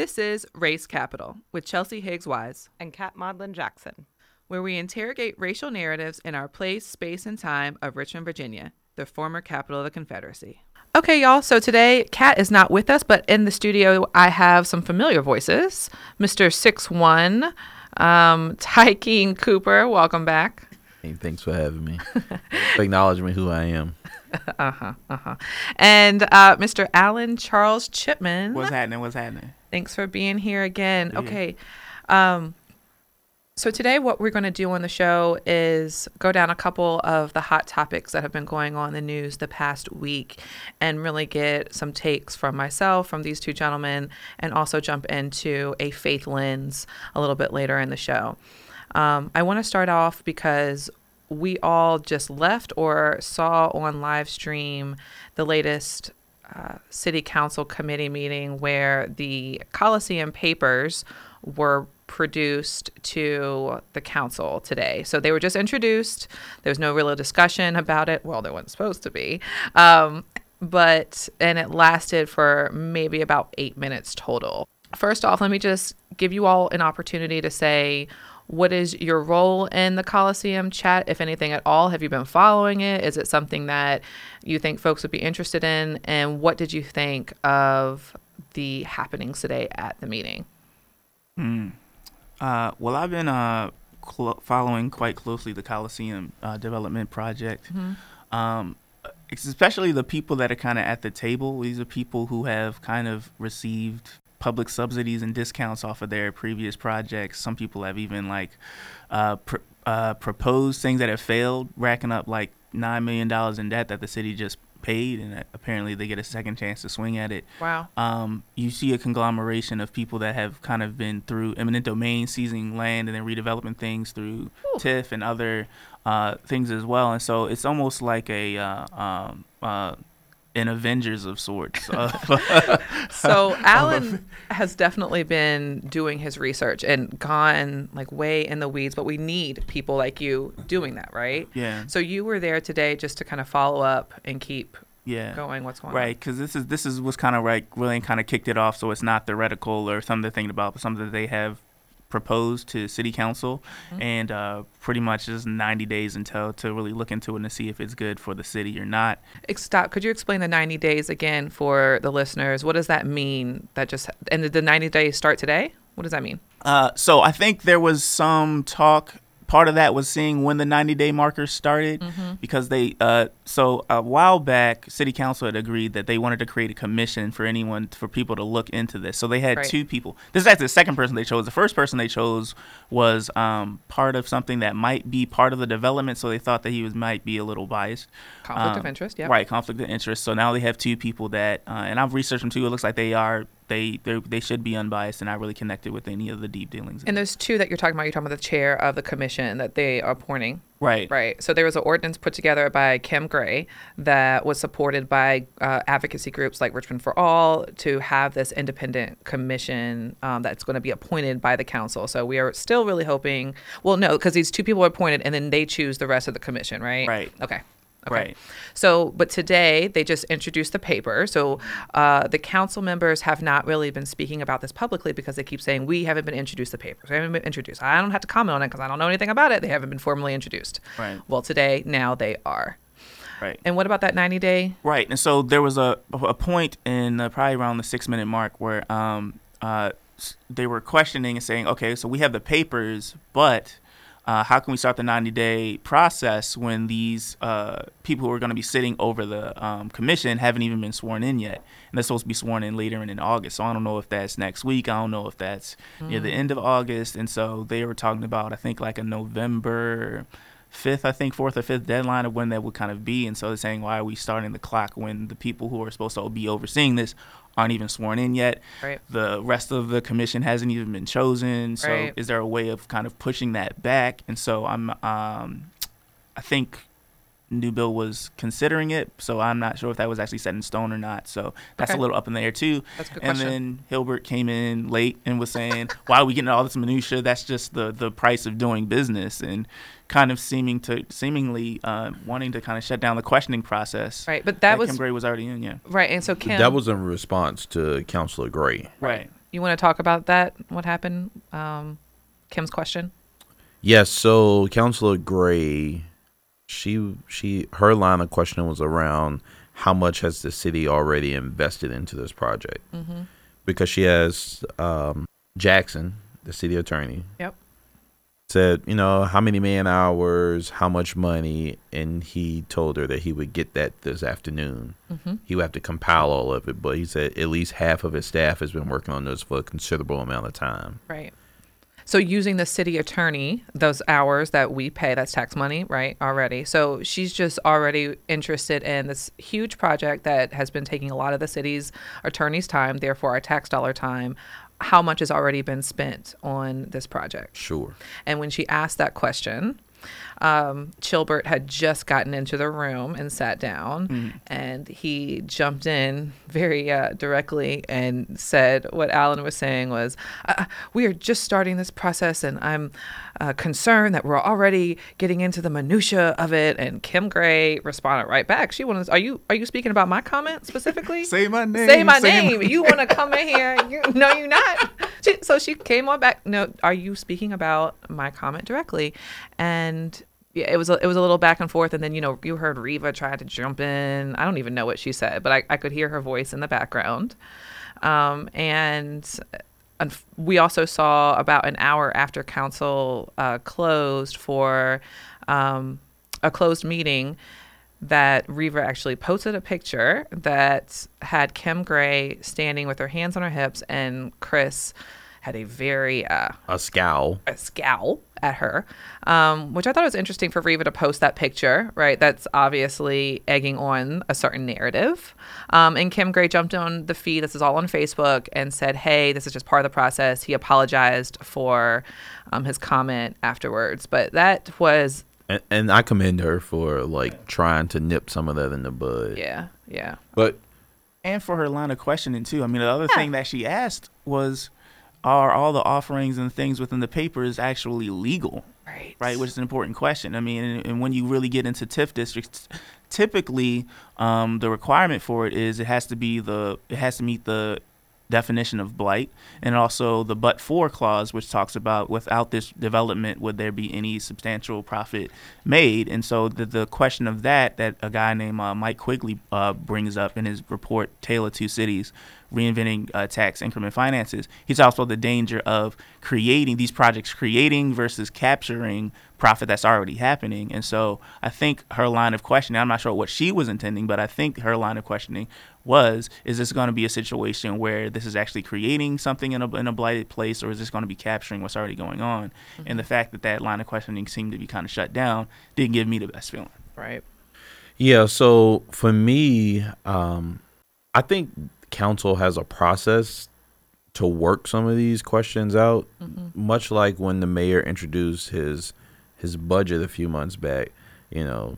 This is Race Capital with Chelsea Higgs Wise, and Kat Maudlin Jackson. where we interrogate racial narratives in our place, space, and time of Richmond, Virginia, the former capital of the Confederacy. Okay, y'all. So today, Kat is not with us, but in the studio, I have some familiar voices. Mr. Six One, um, Tykeem Cooper, welcome back. Hey, thanks for having me. for acknowledging me who I am. Uh huh. Uh huh. And uh, Mr. Alan Charles Chipman. What's happening? What's happening? Thanks for being here again. Yeah. Okay. Um, so today, what we're going to do on the show is go down a couple of the hot topics that have been going on in the news the past week, and really get some takes from myself, from these two gentlemen, and also jump into a faith lens a little bit later in the show. Um, I want to start off because we all just left or saw on live stream the latest uh, city council committee meeting where the Coliseum papers were produced to the council today. So they were just introduced. There was no real discussion about it. Well, there wasn't supposed to be. Um, but, and it lasted for maybe about eight minutes total. First off, let me just give you all an opportunity to say, what is your role in the Coliseum chat, if anything at all? Have you been following it? Is it something that you think folks would be interested in? And what did you think of the happenings today at the meeting? Uh, well, I've been uh, clo- following quite closely the Coliseum uh, development project. Um, especially the people that are kind of at the table. These are people who have kind of received public subsidies and discounts off of their previous projects. Some people have even like uh, pr- uh, proposed things that have failed, racking up like nine million dollars in debt that the city just paid, and apparently they get a second chance to swing at it. Wow. Um, you see a conglomeration of people that have kind of been through eminent domain, seizing land and then redeveloping things through Ooh. TIF and other uh, things as well. And so it's almost like a uh, um, uh, an Avengers of sorts. Uh, So Alan has definitely been doing his research and gone like way in the weeds, but we need people like you doing that, right? yeah, So you were there today just to kind of follow up and keep yeah. going what's going on. Right, because this is this is what's kind of like really kind of kicked it off. So it's not theoretical or something to think about, but something that they have proposed to city council, Mm-hmm. and uh, pretty much just 90 days until to really look into it and see if it's good for the city or not. Stop. Could you explain the 90 days again for the listeners? What does that mean? That just and did the 90 days start today? What does that mean? Uh, so I think there was some talk. Part of that was seeing when the 90 day marker started Mm-hmm. because they, uh, so a while back, city council had agreed that they wanted to create a commission for anyone, for people to look into this. So they had Right. two people. This is actually the second person they chose. The first person they chose was um, part of something that might be part of the development. So they thought that he was might be a little biased. Conflict of Um, interest. Yeah. Right, conflict of interest. So now they have two people that, uh, and I've researched them too. It looks like they are they they they should be unbiased and not really connected with any of the deep dealings. And there's two that you're talking about. You're talking about the chair of the commission that they are appointing. right, Right. So there was an ordinance put together by Kim Gray that was supported by uh, advocacy groups like Richmond for All to have this independent commission um, that's going to be appointed by the council. So we are still really hoping. Well, no, because these two people are appointed and then they choose the rest of the commission, right? Right. Okay. Okay. Right. So, but today they just introduced the paper. So, uh, the council members have not really been speaking about this publicly because they keep saying we haven't been introduced the papers. We haven't been introduced. I don't have to comment on it because I don't know anything about it. They haven't been formally introduced. Right. Well, today now they are. Right. And what about that 90 day? Right. And so there was a a point in uh, probably around the six minute mark where um uh they were questioning and saying, okay, so we have the papers, but uh, how can we start the 90 day process when these uh, people who are going to be sitting over the um, commission haven't even been sworn in yet? And they're supposed to be sworn in later in, in August. So I don't know if that's next week. I don't know if that's near the end of August. And so they were talking about, I think, like a November fifth, I think, fourth or fifth deadline of when that would kind of be. And so they're saying, why are we starting the clock when the people who are supposed to be overseeing this aren't even sworn in yet? Right. The rest of the commission hasn't even been chosen. So Right. is there a way of kind of pushing that back? And so I'm, um, I think Newbille was considering it, so I'm not sure if that was actually set in stone or not. So that's Okay. a little up in the air too. That's a good and question. then Hilbert came in late and was saying, "Why are we getting all this minutia? That's just the the price of doing business," and kind of seeming to seemingly uh, wanting to kind of shut down the questioning process. Right. But that Kim was Kim Gray was already in, yeah. right. And so Kim. That was in response to Councilor Gray. Right. you want to talk about that? What happened? Um, Kim's question. Yes. So Councilor Gray, she she her line of questioning was around how much has the city already invested into this project Mm-hmm. because she has um, Jackson, the city attorney. Yep. Said, you know, how many man hours, how much money, and he told her that he would get that this afternoon. Mm-hmm. He would have to compile all of it, but he said at least half of his staff has been working on this for a considerable amount of time. Right. So using the city attorney, those hours that we pay, that's tax money, right? Already. So she's just already interested in this huge project that has been taking a lot of the city's attorney's time, therefore our tax dollar time. How much has already been spent on this project? Sure. And when she asked that question, um, Hilbert had just gotten into the room and sat down, and he jumped in very uh, directly and said what Alan was saying was, uh, "We are just starting this process, and I'm uh, concerned that we're already getting into the minutia of it." And Kim Gray responded right back. She wanted, "Are you are you speaking about my comment specifically?" Say my name. Say my say name. you want to come in here? You, no, you're not. She, so she came on back. No, are you speaking about my comment directly? And yeah, it was a, it was a little back and forth. And then you know you heard Reva try to jump in. I don't even know what she said, but I, I could hear her voice in the background. Um, and unf- we also saw about an hour after council uh, closed for um, a closed meeting that Reva actually posted a picture that had Kim Gray standing with her hands on her hips, and Chris had a very uh, A scowl. a scowl at her, um, which I thought was interesting for Reva to post that picture, right? That's obviously egging on a certain narrative. Um, and Kim Gray jumped on the feed, this is all on Facebook, and said, hey, this is just part of the process. He apologized for um, his comment afterwards. But that was, And, and I commend her for like trying to nip some of that in the bud. yeah, yeah. But and for her line of questioning too. I mean, the other Yeah. thing that she asked was, "Are all the offerings and things within the papers actually legal?" Right. Right, which is an important question. I mean, and, and when you really get into TIF districts, typically um, the requirement for it is it has to be the it has to meet the definition of blight and also the but for clause which talks about without this development would there be any substantial profit made? And so the, the question of that that a guy named uh, mike quigley uh, brings up in his report tale of two cities reinventing uh, tax increment finances he talks about the danger of creating these projects creating versus capturing profit that's already happening. And so i think her line of questioning i'm not sure what she was intending but i think her line of questioning was is this going to be a situation where this is actually creating something in a, in a blighted place or is this going to be capturing what's already going on and the fact that that line of questioning seemed to be kind of shut down didn't give me the best feeling Right. yeah, so for me, um, I think council has a process to work some of these questions out, much like when the mayor introduced his his budget a few months back. You know,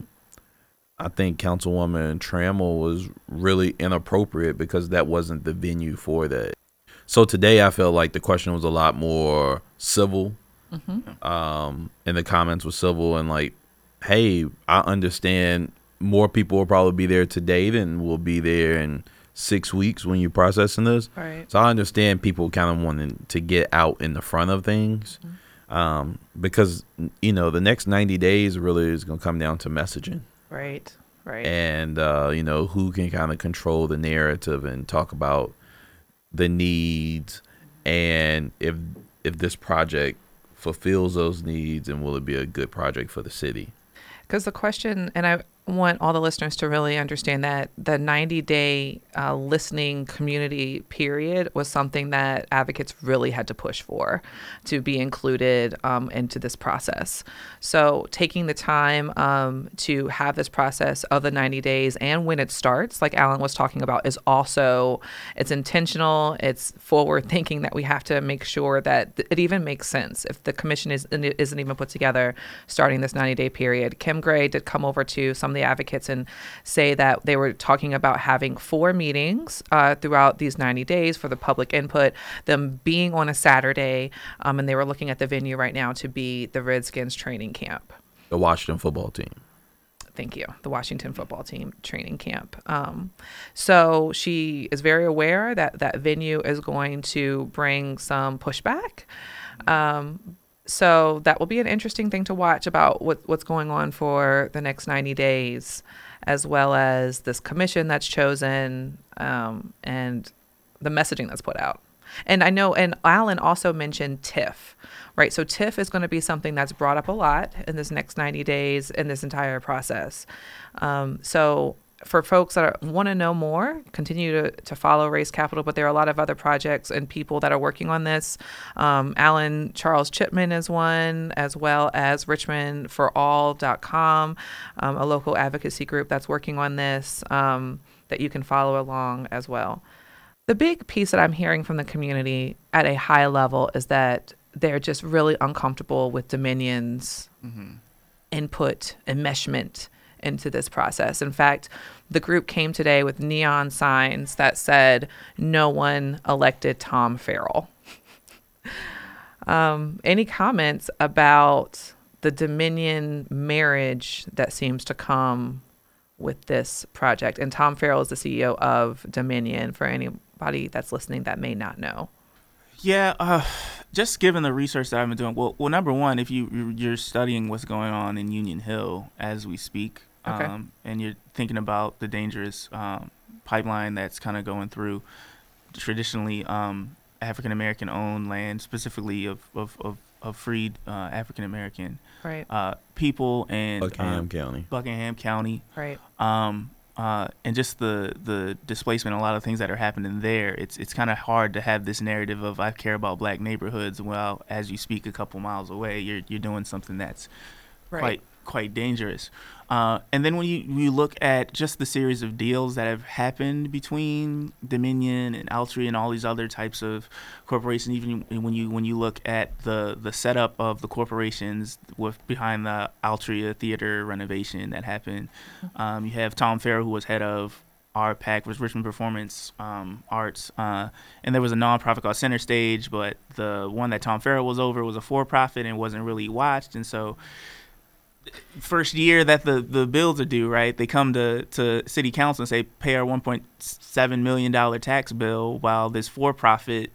I think Councilwoman Trammell was really inappropriate because that wasn't the venue for that. So today, I felt like the question was a lot more civil. Um, and the comments were civil and like, hey, I understand more people will probably be there today than will be there in six weeks when you're processing this. Right. So I understand people kind of wanting to get out in the front of things. Um, because you know the next 90 days really is going to come down to messaging Right. Right. and uh, you know who can kind of control the narrative and talk about the needs and if if this project fulfills those needs and will it be a good project for the city Because the question, and I want all the listeners to really understand that the 90 day uh, listening community period was something that advocates really had to push for to be included um, into this process. So, taking the time um, to have this process of the 90 days and when it starts, like Alan was talking about, is also it's intentional, it's forward thinking that we have to make sure that it even makes sense. If the commission is, isn't even put together starting this 90 day period, Kim Gray did come over to some the advocates and say that they were talking about having four meetings uh, throughout these 90 days for the public input, them being on a Saturday, um, and they were looking at the venue right now to be the Redskins training camp. the washington football team thank you, the Washington football team training camp. Um, so she is very aware that that venue is going to bring some pushback. Um, so that will be an interesting thing to watch about what, what's going on for the next 90 days, as well as this commission that's chosen um, and the messaging that's put out. And I know, and Alan also mentioned TIF, right? So TIF is going to be something that's brought up a lot in this next 90 days in this entire process. Um, so for folks that want to know more, continue to, to follow Race Capital, but there are a lot of other projects and people that are working on this. Um, Alan Charles Chipman is one, as well as RichmondForAll.com, um, a local advocacy group that's working on this um, that you can follow along as well. The big piece that I'm hearing from the community at a high level is that they're just really uncomfortable with Dominion's mm-hmm. input, enmeshment into this process. In fact, the group came today with neon signs that said, No one elected Tom Farrell. um, any comments about the Dominion marriage that seems to come with this project? And Tom Farrell is the CEO of Dominion for anybody that's listening that may not know? Yeah, uh, just given the research that I've been doing. Well, well, number one, if you you're studying what's going on in Union Hill as we speak, okay. um, and you're thinking about the dangerous um, pipeline that's kind of going through traditionally um, African American owned land, specifically of of, of, of freed uh, African American right. uh, people and Buckingham um, County. Buckingham County. Right. Um, uh, and just the the displacement, a lot of things that are happening there. It's it's kind of hard to have this narrative of I care about black neighborhoods. Well, as you speak a couple miles away, you're you're doing something that's right. quite quite dangerous. Uh, and then when you, you look at just the series of deals that have happened between Dominion and Altria and all these other types of corporations, even when you when you look at the the setup of the corporations with behind the Altria theater renovation that happened, um, you have Tom Farrell who was head of RPAC which was Richmond Performance um, Arts, uh, and there was a nonprofit called Center Stage, but the one that Tom Farrell was over was a for-profit and wasn't really watched, and so first year that the, the bills are due, right? They come to, to city council and say, pay our $1.7 million tax bill while this for profit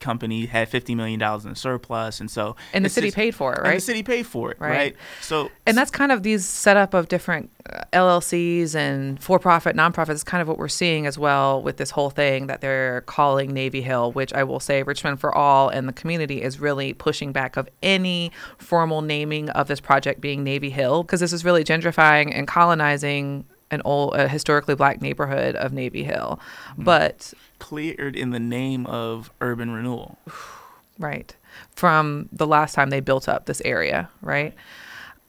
company had fifty million dollars in surplus, and so and the city just, paid for it, right? the city paid for it, right. right? So and that's kind of these setup of different uh, LLCs and for-profit, nonprofits. Is kind of what we're seeing as well with this whole thing that they're calling Navy Hill, which I will say Richmond for All and the community is really pushing back of any formal naming of this project being Navy Hill because this is really gentrifying and colonizing an old, a historically black neighborhood of Navy Hill, mm-hmm. but cleared in the name of urban renewal. Right. From the last time they built up this area, right?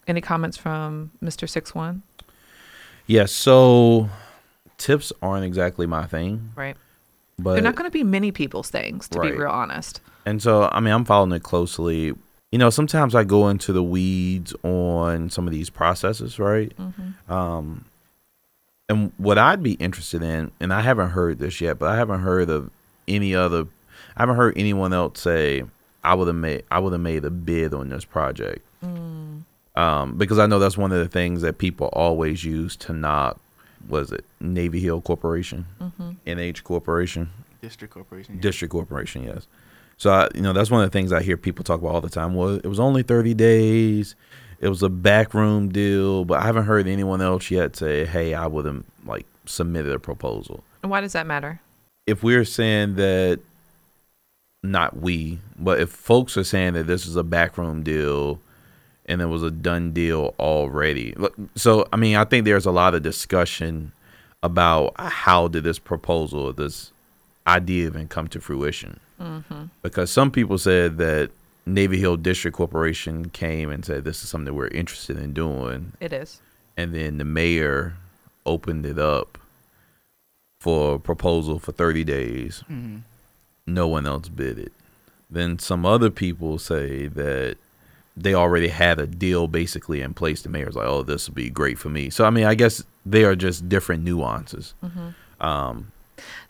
Any comments from Mr. Six One? Yeah, so tips aren't exactly my thing. Right. But they're not going to be many people's things, to right. be real honest. And so, I mean, I'm following it closely. You know, sometimes I go into the weeds on some of these processes, right? Mm-hmm. Um, and what I'd be interested in, and I haven't heard this yet, but I haven't heard of any other. I haven't heard anyone else say I would have made I would have made a bid on this project. Mm. Um, because I know that's one of the things that people always use to knock. Was it Navy Hill Corporation, mm-hmm. NH Corporation, District Corporation, yeah. District Corporation, yes. So I, you know that's one of the things I hear people talk about all the time. Well, it was only thirty days it was a backroom deal, but I haven't heard anyone else yet say, "Hey, I would have like submitted a proposal." And why does that matter? If we're saying that, not we, but if folks are saying that this is a backroom deal and it was a done deal already, so I mean, I think there's a lot of discussion about how did this proposal, this idea even come to fruition? Mm-hmm. Because some people said that Navy Hill District Corporation came and said this is something that we're interested in doing. It is. And then the mayor opened it up for a proposal for 30 days. Mm-hmm. No one else bid it. Then some other people say that they already had a deal basically in place. The mayor's like, "Oh, this will be great for me." So I mean, I guess they are just different nuances. Mm-hmm. Um,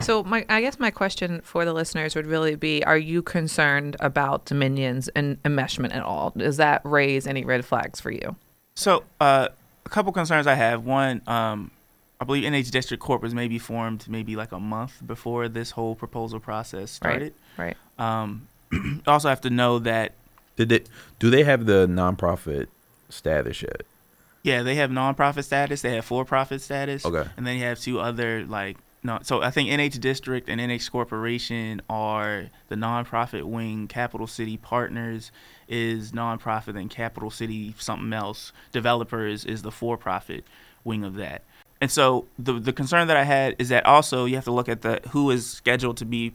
so my I guess my question for the listeners would really be are you concerned about Dominion's and enmeshment at all? Does that raise any red flags for you? So uh, a couple concerns I have. One, um, I believe NH District Corp was maybe formed maybe like a month before this whole proposal process started. Right. Um, also have to know that Did they do they have the nonprofit status yet? yeah, they have nonprofit status, they have for-profit status, Okay. and then you have two other like no. So I think NH District and NH Corporation are the nonprofit wing. Capital City Partners is nonprofit, and Capital City something else developers is the for-profit wing of that. And so the the concern that I had is that also you have to look at the who is scheduled to be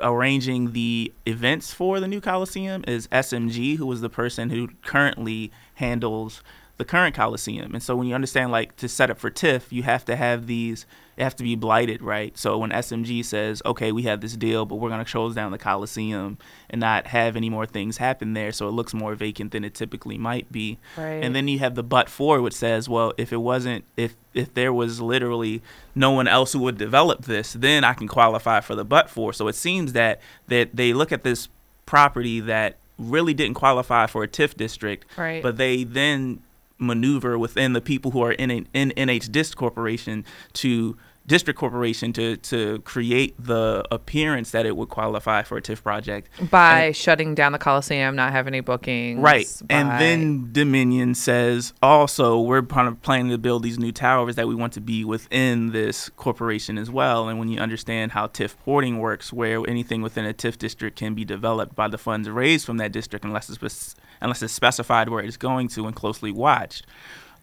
arranging the events for the new Coliseum is SMG, who is the person who currently handles the current Coliseum. And so when you understand like to set up for TIF, you have to have these it have to be blighted, right? So when SMG says, "Okay, we have this deal, but we're going to close down the Coliseum and not have any more things happen there, so it looks more vacant than it typically might be." Right. And then you have the but for, which says, well, if it wasn't, if if there was literally no one else who would develop this, then I can qualify for the but for. So it seems that that they look at this property that really didn't qualify for a TIF district, Right. but they then maneuver within the people who are in in NH Dist Corporation to district corporation to to create the appearance that it would qualify for a TIF project. by shutting down the Coliseum, not having any bookings. Right. And then Dominion says also we're kind of planning to build these new towers that we want to be within this corporation as well. And when you understand how TIF porting works, where anything within a TIF district can be developed by the funds raised from that district unless it's unless it's specified where it's going to and closely watched,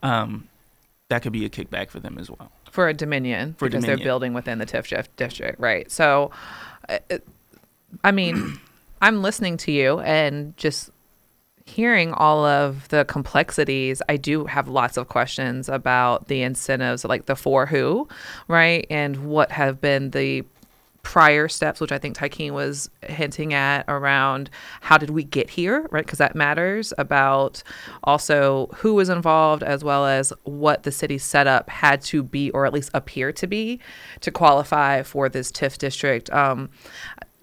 um, that could be a kickback for them as well. For a Dominion For because they're building within the TIF district, right? So, uh, I mean, I'm listening to you and just hearing all of the complexities. I do have lots of questions about the incentives, like the for who, right, and what have been the prior steps, which I think Tykeem was hinting at around how did we get here, right? Because that matters about also who was involved as well as what the city setup had to be or at least appear to be to qualify for this TIF district. Um,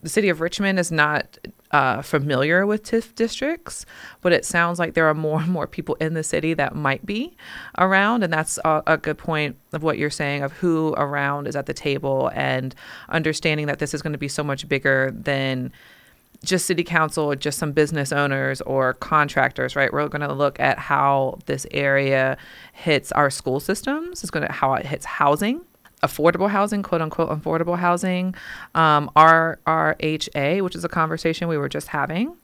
the city of Richmond is not uh, familiar with TIF districts, but it sounds like there are more and more people in the city that might be around. And that's a, a good point of what you're saying of who around is at the table and understanding that this is going to be so much bigger than just city council or just some business owners or contractors, right? We're going to look at how this area hits our school systems. It's going to how it hits housing, affordable housing, quote unquote affordable housing, um, our RHA, which is a conversation we were just having,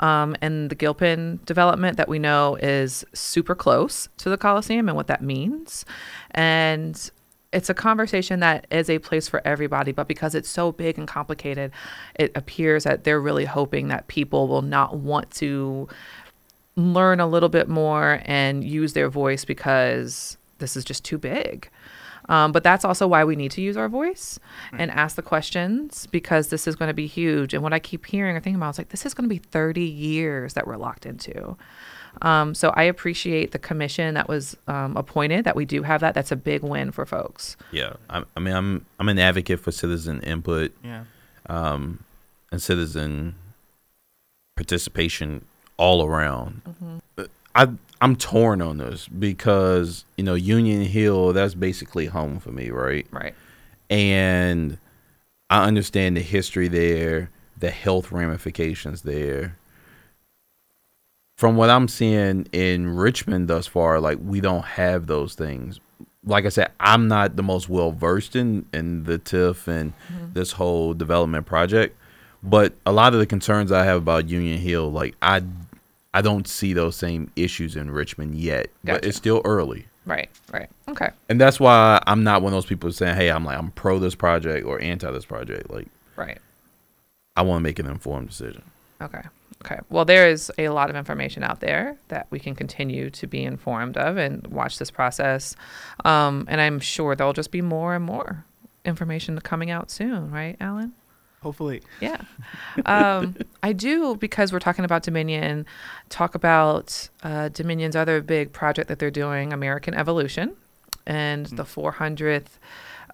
um, and the Gilpin development that we know is super close to the Coliseum and what that means, and it's a conversation that is a place for everybody, but because it's so big and complicated, it appears that they're really hoping that people will not want to learn a little bit more and use their voice because this is just too big. Um, but that's also why we need to use our voice and ask the questions because this is going to be huge. And what I keep hearing or thinking about is like, this is going to be 30 years that we're locked into. Um, so I appreciate the commission that was um, appointed, that we do have that. That's a big win for folks. Yeah, I, I mean, I'm I'm an advocate for citizen input Yeah. um, and citizen participation all around. Uh, I I'm torn on this because you know Union Hill that's basically home for me, right? Right. And I understand the history there, the health ramifications there. From what I'm seeing in Richmond thus far, like we don't have those things. Like I said, I'm not the most well versed in in the TIF and mm-hmm. this whole development project, but a lot of the concerns I have about Union Hill, like I, I don't see those same issues in Richmond yet. But it's still early. Right. Right. Okay. And that's why I'm not one of those people saying, "Hey, I'm like I'm pro this project or anti this project." Like Right. I want to make an informed decision. Okay. Okay. Well, there is a lot of information out there that we can continue to be informed of and watch this process. Um, and I'm sure there'll just be more and more information coming out soon, right, Alan? Hopefully. Yeah. Um, I do, because we're talking about Dominion, talk about uh, Dominion's other big project that they're doing, American Evolution, and the 400th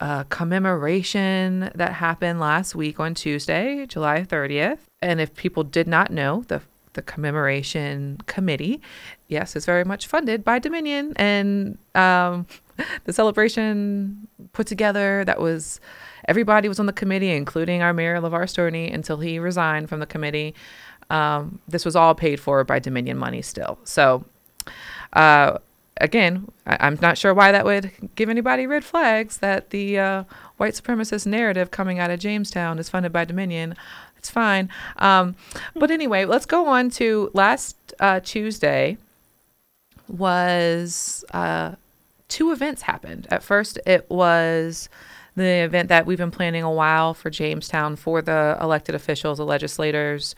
uh, commemoration that happened last week on Tuesday, July 30th. And if people did not know, the the commemoration committee. Yes, it's very much funded by Dominion, and um, the celebration put together that was everybody was on the committee, including our mayor LeVar Stoney, until he resigned from the committee. Um, this was all paid for by Dominion money still. So, uh, again, I- am not sure why that would give anybody red flags that the uh, white supremacist narrative coming out of Jamestown is funded by Dominion. It's fine. Um, but anyway, let's go on to last uh, Tuesday was uh, two events happened. At first, it was the event that we've been planning a while for Jamestown for the elected officials, the legislators,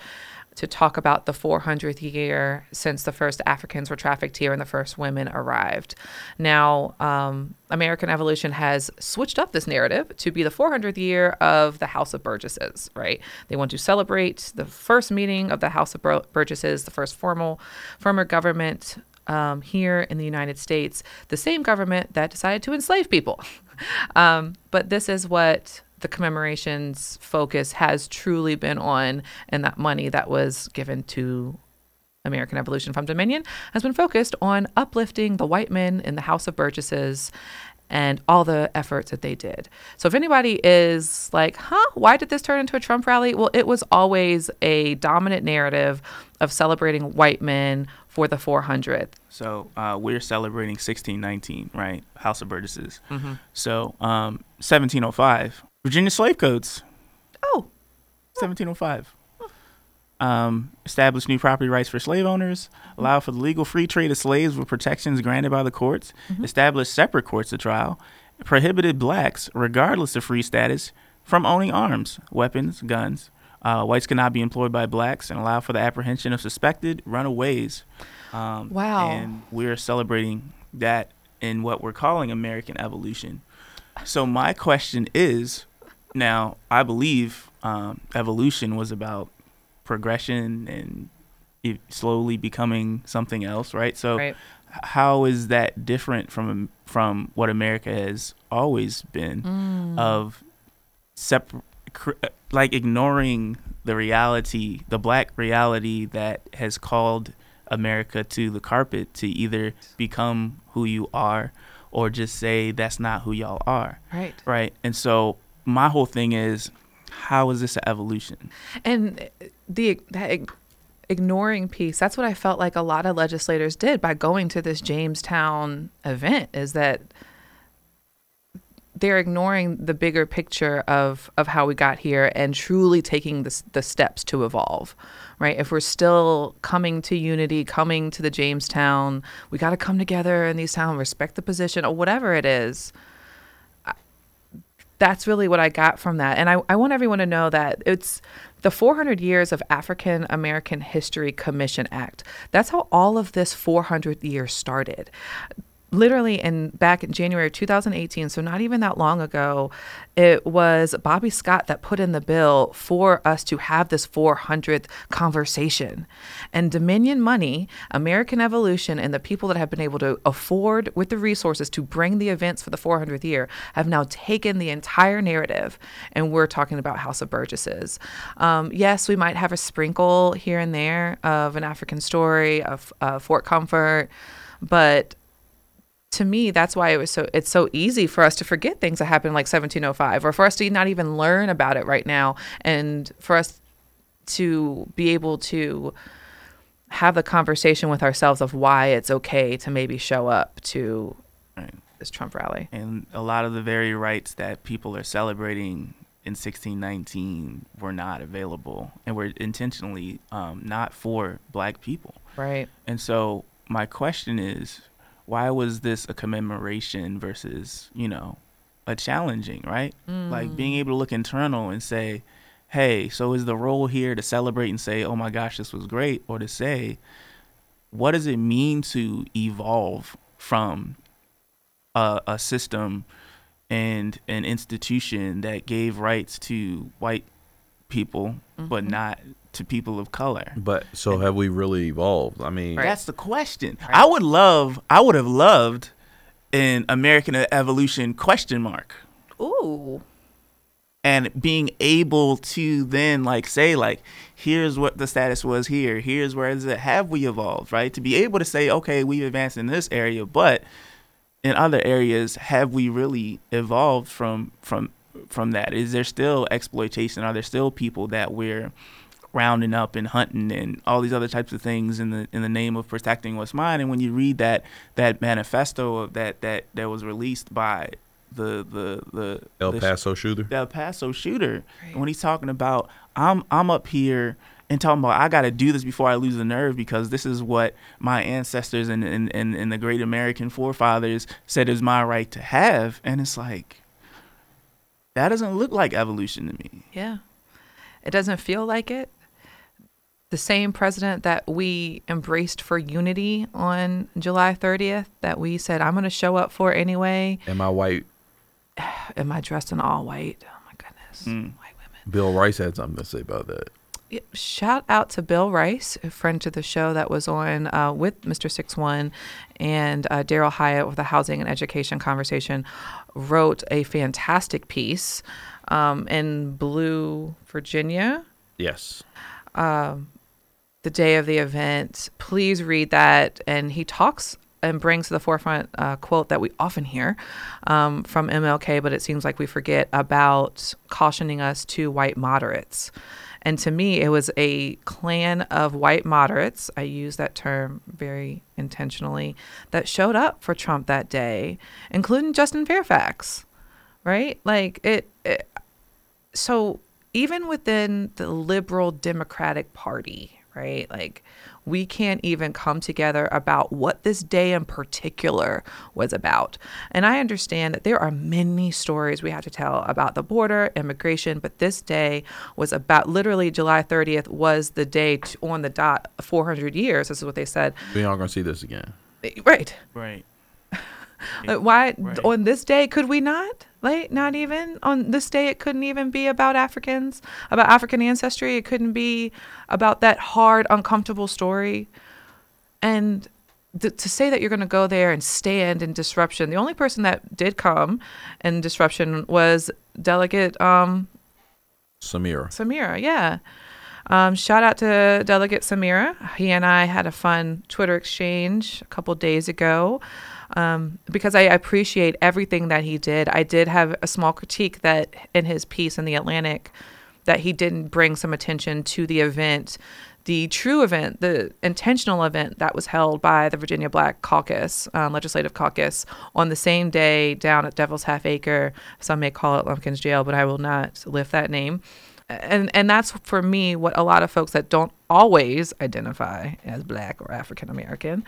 to talk about the 400th year since the first Africans were trafficked here and the first women arrived. Now, um, American Evolution has switched up this narrative to be the 400th year of the House of Burgesses, right? They want to celebrate the first meeting of the House of Bur- Burgesses, the first formal, former government um, here in the United States, the same government that decided to enslave people. um, but this is what the commemorations focus has truly been on, and that money that was given to American Evolution from Dominion has been focused on uplifting the white men in the House of Burgesses and all the efforts that they did. So if anybody is like, huh, why did this turn into a Trump rally? Well, it was always a dominant narrative of celebrating white men for the 400th. So uh, we're celebrating 1619, right? House of Burgesses. Mm-hmm. So um, 1705, Virginia slave codes. Oh. 1705. Um, establish new property rights for slave owners, allow for the legal free trade of slaves with protections granted by the courts, mm-hmm. establish separate courts of trial, prohibited blacks, regardless of free status, from owning arms, weapons, guns. Uh, whites cannot be employed by blacks and allow for the apprehension of suspected runaways. Um, wow. And we're celebrating that in what we're calling American evolution. So, my question is now, I believe um, evolution was about progression and slowly becoming something else, right? So, right. how is that different from from what America has always been mm. of separate, like ignoring the reality, the black reality that has called America to the carpet to either become who you are or just say that's not who y'all are. Right. Right. And so my whole thing is how is this an evolution? And the that ignoring piece, that's what I felt like a lot of legislators did by going to this Jamestown event is that they're ignoring the bigger picture of of how we got here and truly taking the, the steps to evolve right? If we're still coming to unity coming to the jamestown we got to come together in these towns respect the position or whatever it is that's really what i got from that. And I, I want everyone to know that it's the 400 years of african american history commission act that's how all of this 400 years started literally in back in January of 2018, so not even that long ago, it was Bobby Scott that put in the bill for us to have this 400th conversation. And Dominion Money, American Evolution, and the people that have been able to afford with the resources to bring the events for the 400th year have now taken the entire narrative, and we're talking about House of Burgesses. Um, yes, we might have a sprinkle here and there of an African story, of uh, Fort Comfort, but to me that's why it was so it's so easy for us to forget things that happened like 1705 or for us to not even learn about it right now and for us to be able to have the conversation with ourselves of why it's okay to maybe show up to right. this Trump rally. And a lot of the very rights that people are celebrating in 1619 were not available and were intentionally um, not for black people. Right. And so my question is why was this a commemoration versus you know a challenging right mm. like being able to look internal and say hey so is the role here to celebrate and say oh my gosh this was great or to say what does it mean to evolve from a, a system and an institution that gave rights to white people mm-hmm. but not to people of color. But so have we really evolved? I mean, right. that's the question. Right. I would love, I would have loved an American evolution question mark. Ooh. and being able to then like say like here's what the status was here here's where is it have we evolved right to be able to say okay we've advanced in this area but in other areas have we really evolved from from from that? Is there still exploitation? Are there still people that we're rounding up and hunting and all these other types of things in the in the name of protecting what's mine? And when you read that that manifesto of that that that was released by the the the El the, Paso shooter. the El Paso shooter. Right. when he's talking about I'm I'm up here and talking about I got to do this before I lose the nerve because this is what my ancestors and, and, and, and the great American forefathers said is my right to have. And it's like that doesn't look like evolution to me. Yeah. It doesn't feel like it. The same president that we embraced for unity on July 30th, that we said, I'm going to show up for anyway. Am I white? Am I dressed in all white? Oh my goodness. Mm. White women. Bill Rice had something to say about that. Yeah, Shout out to Bill Rice, a friend to the show that was on uh, with Mr. Six One, and uh, Daryl Hyatt with the Housing and Education Conversation, wrote a fantastic piece um, in Blue, Virginia, Yes. the day of the event. Please read that. And he talks and brings to the forefront a quote that we often hear um, from MLK, but it seems like we forget about cautioning us to white moderates. And to me, it was a clan of white moderates, I use that term very intentionally, that showed up for Trump that day, including Justin Fairfax, right? Like it, it so even within the liberal democratic party right like we can't even come together about what this day in particular was about and i understand that there are many stories we have to tell about the border immigration but this day was about literally july 30th was the day on the dot 400 years this is what they said We aren't gonna see this again. right Right. Uh, why Right. on this day could we not? Like not even on this day it couldn't even be about Africans, about African ancestry. It couldn't be about that hard, uncomfortable story. And th- to say that you're going to go there and stand in disruption, the only person that did come in disruption was Delegate um, Samirah. Samirah, yeah. Um, shout out to Delegate Samirah. He and I had a fun Twitter exchange a couple days ago um, because I appreciate everything that he did. I did have a small critique that in his piece in the Atlantic that he didn't bring some attention to the event, the true event, the intentional event that was held by the Virginia Black Caucus, um, Legislative Caucus, on the same day down at Devil's Half Acre. Some may call it Lumpkin's Jail, but I will not lift that name. And and that's for me what a lot of folks that don't always identify as Black or African American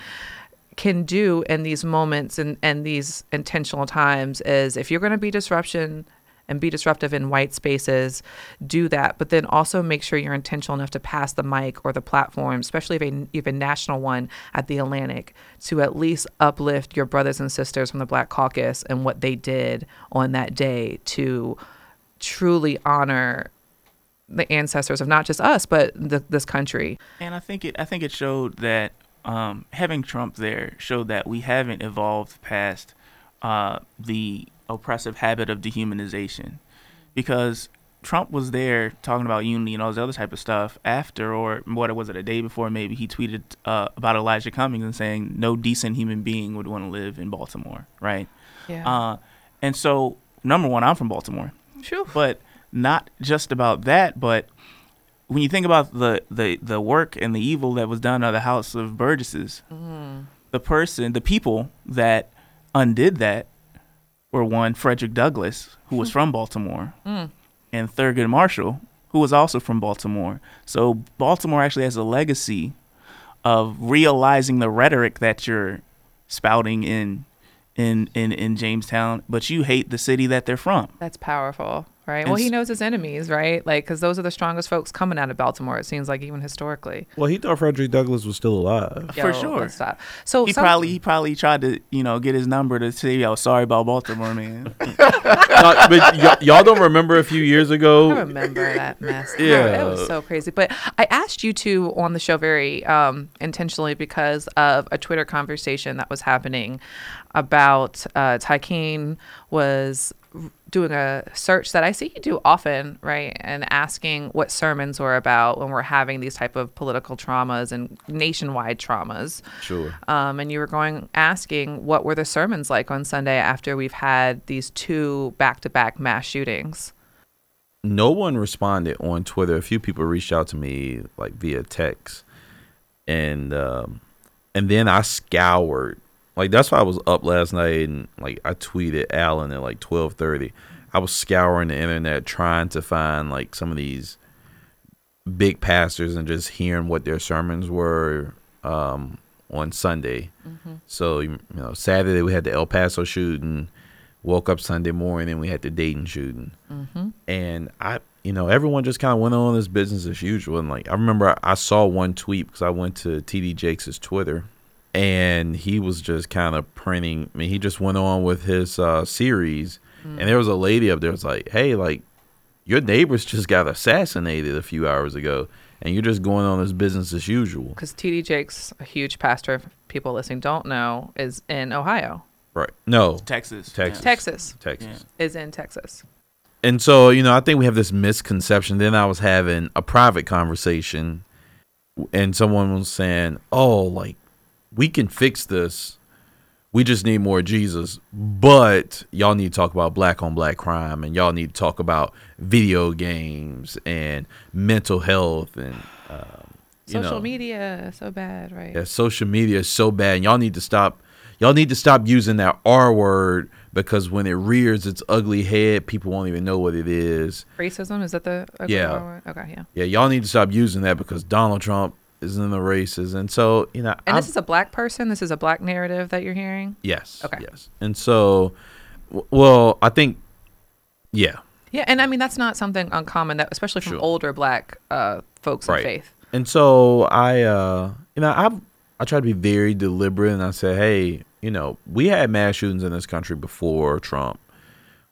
can do in these moments and, and these intentional times is if you're going to be disruption and be disruptive in white spaces, do that. But then also make sure you're intentional enough to pass the mic or the platform, especially if a even national one at the Atlantic, to at least uplift your brothers and sisters from the Black Caucus and what they did on that day to truly honor the ancestors of not just us but the, this country. And I think it I think it showed that um, having Trump there showed that we haven't evolved past uh, the oppressive habit of dehumanization, because Trump was there talking about unity and all this other type of stuff after, or what was it, a day before maybe he tweeted uh, about Elijah Cummings and saying no decent human being would want to live in Baltimore, right? Yeah. Uh, and so number one, I'm from Baltimore Sure. but not just about that but when you think about the the the work and the evil that was done by the house of burgesses mm-hmm. the person the people that undid that were one frederick douglass who was from baltimore mm. and thurgood marshall who was also from baltimore. So baltimore actually has a legacy of realizing the rhetoric that you're spouting in in in, in jamestown but you hate the city that they're from. That's powerful, right? And well, he knows his enemies, right? Like, because those are the strongest folks coming out of Baltimore. It seems like even historically. Well, he thought Frederick Douglass was still alive. For sure. let's Stop. So he some- probably he probably tried to you know get his number to say yo sorry about Baltimore man. Uh, but y- y'all don't remember a few years ago. I remember that mess. Yeah. it was so crazy. But I asked you two on the show very um, intentionally because of a Twitter conversation that was happening about uh, Tykeem was doing a search that I see you do often, right? And asking what sermons were about when we're having these type of political traumas and nationwide traumas. Sure. Um, and you were going asking what were the sermons like on Sunday after we've had these two back-to-back mass shootings. No one responded on Twitter. A few people reached out to me like via text, and um, and then I scoured. Like that's why I was up last night and like I tweeted Alan at like twelve thirty. I was scouring the internet trying to find like some of these big pastors and just hearing what their sermons were um, on Sunday. So you know, Saturday we had the El Paso shooting. Woke up Sunday morning, and we had the Dayton shooting, and I, you know, everyone just kind of went on this business as usual. And like I remember, I, I saw one tweet because I went to TD Jakes' Twitter, and he was just kind of printing. I mean, he just went on with his uh, series, and there was a lady up there was like, "Hey, like your neighbors just got assassinated a few hours ago, and you're just going on this business as usual." Because TD Jakes, a huge pastor, if people listening don't know, is in Ohio. Right? No, Texas. Texas. Yeah. Texas Texas. is in Texas. And so, you know, I think we have this misconception. Then I was having a private conversation, and someone was saying, "Oh, like we can fix this. We just need more Jesus." But y'all need to talk about black on black crime, and y'all need to talk about video games and mental health and um, you Social know, media so bad, right? yeah, social media is so bad. And y'all need to stop. Y'all need to stop using that R word because when it rears its ugly head, people won't even know what it is. Racism is that the Yeah. word? Okay, yeah. Yeah, y'all need to stop using that because Donald Trump is in the races, and so you know. And I- this is a black person. This is a black narrative that you're hearing. yes, Okay. yes, and so, w- well, I think, yeah, Yeah, and I mean that's not something uncommon that, especially from Sure. older black uh, folks Right. in faith. and so I, uh, you know, I I try to be very deliberate, and I say, hey, you know, we had mass shootings in this country before Trump.